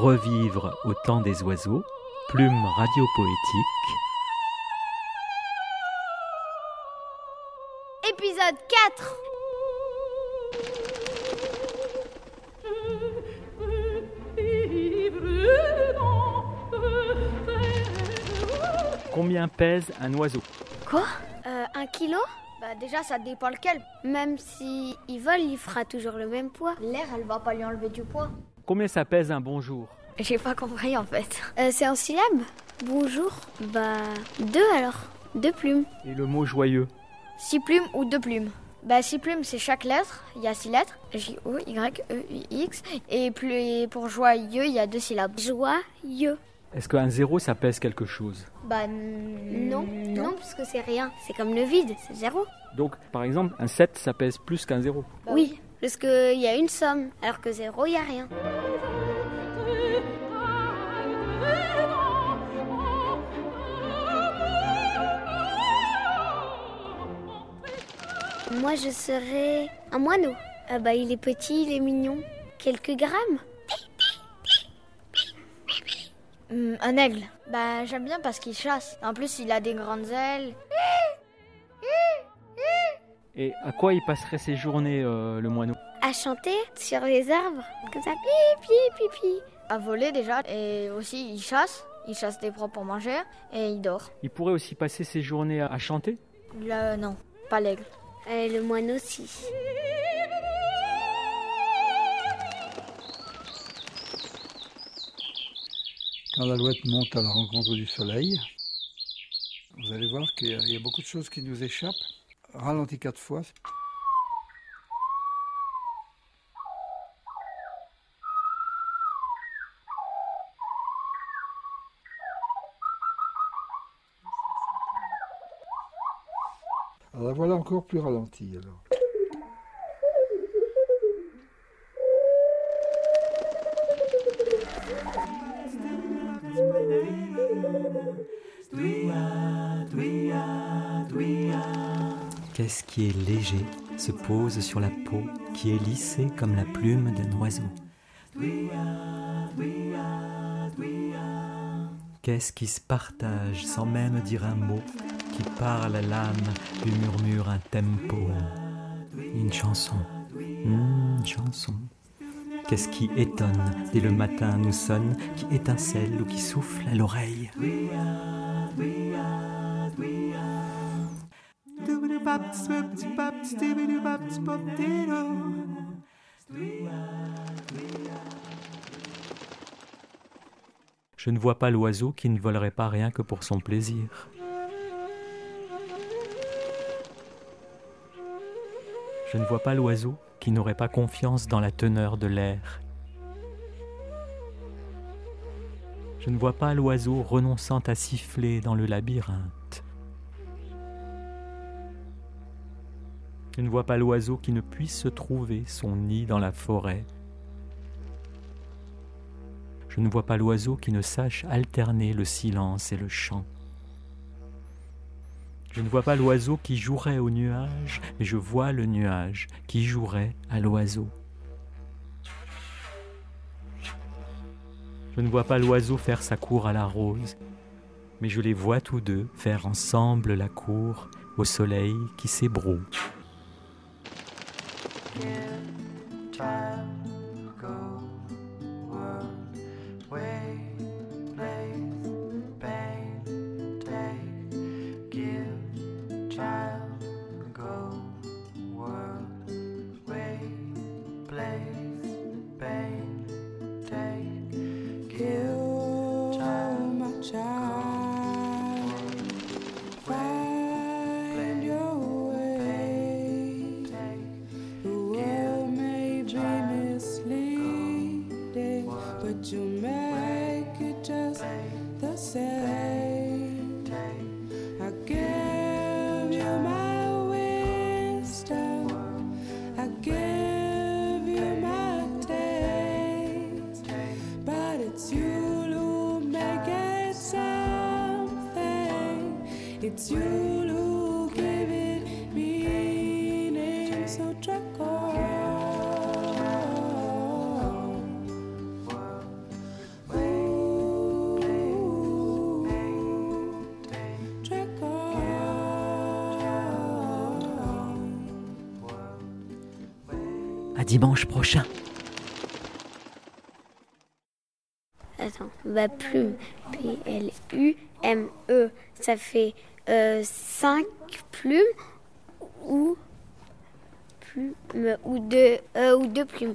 revivre au temps des oiseaux, plume radiopoétique. Épisode 4 Combien pèse un oiseau? Quoi? Euh, Un kilo? Bah déjà ça dépend lequel. Même si il vole, il fera toujours le même poids. L'air, elle va pas lui enlever du poids. Combien ça pèse un bonjour J'ai pas compris en fait. Euh, c'est en syllabes Bonjour Bah deux alors. Deux plumes. Et le mot joyeux Six plumes ou deux plumes bah, six plumes, c'est chaque lettre. Il y a six lettres. J-O, Y, E, X. Et plus- et pour joyeux, il y a deux syllabes. Joyeux. Est-ce qu'un zéro ça pèse quelque chose Bah non. Non, parce que c'est rien. C'est comme le vide, c'est zéro. Donc par exemple, un 7 ça pèse plus qu'un zéro. oui, parce qu'il y a une somme, alors que zéro, il y a rien. Moi, je serais un moineau. Ah bah, il est petit, il est mignon. Quelques grammes. Hmm, un aigle. Bah, j'aime bien parce qu'il chasse. En plus, il a des grandes ailes. Et à quoi il passerait ses journées, euh, le moineau? À chanter sur les arbres. Comme ça, pi, pi, pi, pi. À voler déjà. Et aussi, il chasse. Il chasse des proies pour manger. Et il dort. Il pourrait aussi passer ses journées à, à chanter? Là, non, pas l'aigle. Et le moineau, si. Quand l'alouette monte à la rencontre du soleil, vous allez voir qu'il y a- beaucoup de choses qui nous échappent. Ralenti quatre fois. La voilà encore plus ralentie alors. Qu'est-ce qui est léger, se pose sur la peau, qui est lissé comme la plume d'un oiseau Qu'est-ce qui se partage sans même dire un mot, qui parle à l'âme, lui murmure un tempo Une chanson, Hmm, une chanson. Qu'est-ce qui étonne dès le matin nous sonne, qui étincelle ou qui souffle à l'oreille Je ne vois pas l'oiseau qui ne volerait pas rien que pour son plaisir. Je ne vois pas l'oiseau qui n'aurait pas confiance dans la teneur de l'air. Je ne vois pas l'oiseau renonçant à siffler dans le labyrinthe. Je ne vois pas l'oiseau qui ne puisse se trouver son nid dans la forêt. Je ne vois pas l'oiseau qui ne sache alterner le silence et le chant. Je ne vois pas l'oiseau qui jouerait au nuage, mais je vois le nuage qui jouerait à l'oiseau. Je ne vois pas l'oiseau faire sa cour à la rose, mais je les vois tous deux faire ensemble la cour au soleil qui s'ébroue. It's you who gave it À dimanche prochain. Attends, bah plume, P-L-U-M-E, ça fait 5 plumes ou plumes ou deux, euh, ou deux plumes.